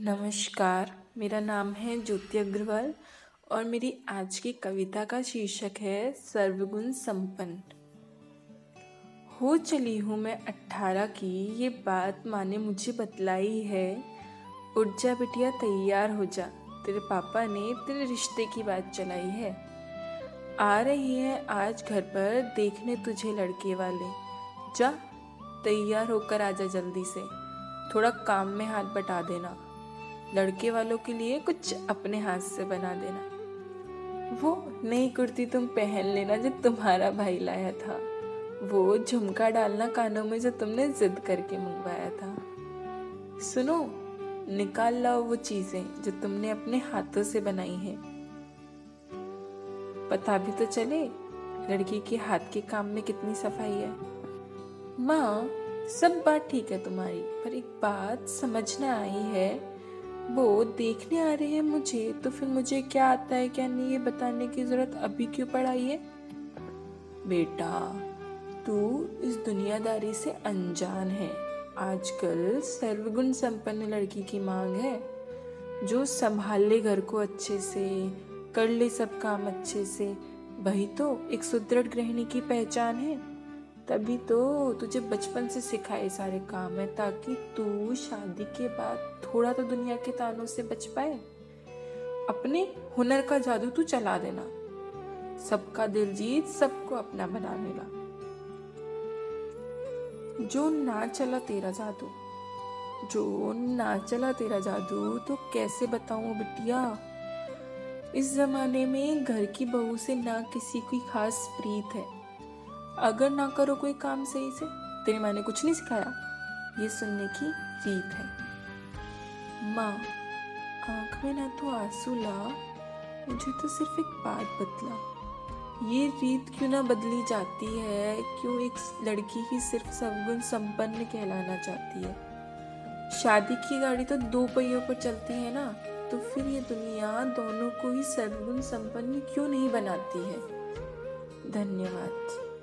नमस्कार, मेरा नाम है ज्योति अग्रवाल और मेरी आज की कविता का शीर्षक है सर्वगुण संपन्न। हो चली हूँ मैं अट्ठारह की, ये बात माँ ने मुझे बतलाई है। उठ जा बिटिया, तैयार हो जा, तेरे पापा ने तेरे रिश्ते की बात चलाई है। आ रही है आज घर पर, देखने तुझे लड़के वाले। जा, तैयार होकर आजा जल्दी से, थोड़ा काम में हाथ बटा देना। लड़के वालों के लिए कुछ अपने हाथ से बना देना। वो नई कुर्ती तुम पहन लेना जो तुम्हारा भाई लाया था। वो झुमका डालना कानों में जो तुमने जिद करके मंगवाया था। सुनो, निकाल लाओ वो चीज़ें जो तुमने अपने हाथों से बनाई हैं। पता भी तो चले, लड़की के हाथ के काम में कितनी सफ़ाई है। माँ, सब बात ठीक है तुम्हारी, पर एक बात समझना आई है। वो देखने आ रहे हैं मुझे तो फिर मुझे क्या आता है? क्या नहीं? ये बताने की ज़रूरत अभी क्यों पड़ाई है? बेटा, तू इस दुनियादारी से अनजान है। आजकल सर्वगुण संपन्न लड़की की मांग है, जो संभाल ले घर को अच्छे से, कर ले सब काम अच्छे से। वही तो एक सुदृढ़ गृहिणी की पहचान है। तभी तो तुझे बचपन से सिखाए सारे काम है ताकि तू शादी के बाद थोड़ा तो दुनिया के तानों से बच पाए। अपने हुनर का जादू तू चला देना। सबका दिल जीत, सबको अपना बना लेना। जो ना चला तेरा जादू, जो ना चला तेरा जादू तो कैसे बताऊँ बिटिया? इस जमाने में घर की बहू से ना किसी की खास प्रीत है। अगर ना करो कोई काम सही से, तेरी माँ ने कुछ नहीं सिखाया? ये सुनने की रीत है। माँ, आँख में ना तो आँसू ला, मुझे तो सिर्फ़ एक बात बतला। ये रीत क्यों ना बदली जाती है? क्यों एक लड़की ही सिर्फ़ सवगुण संपन्न कहलाना चाहती है? शादी की गाड़ी तो दो पहियों पर चलती है ना तो फिर ये दुनिया दोनों को ही सर्वगुण संपन्न क्यों नहीं बनाती है? धन्यवाद।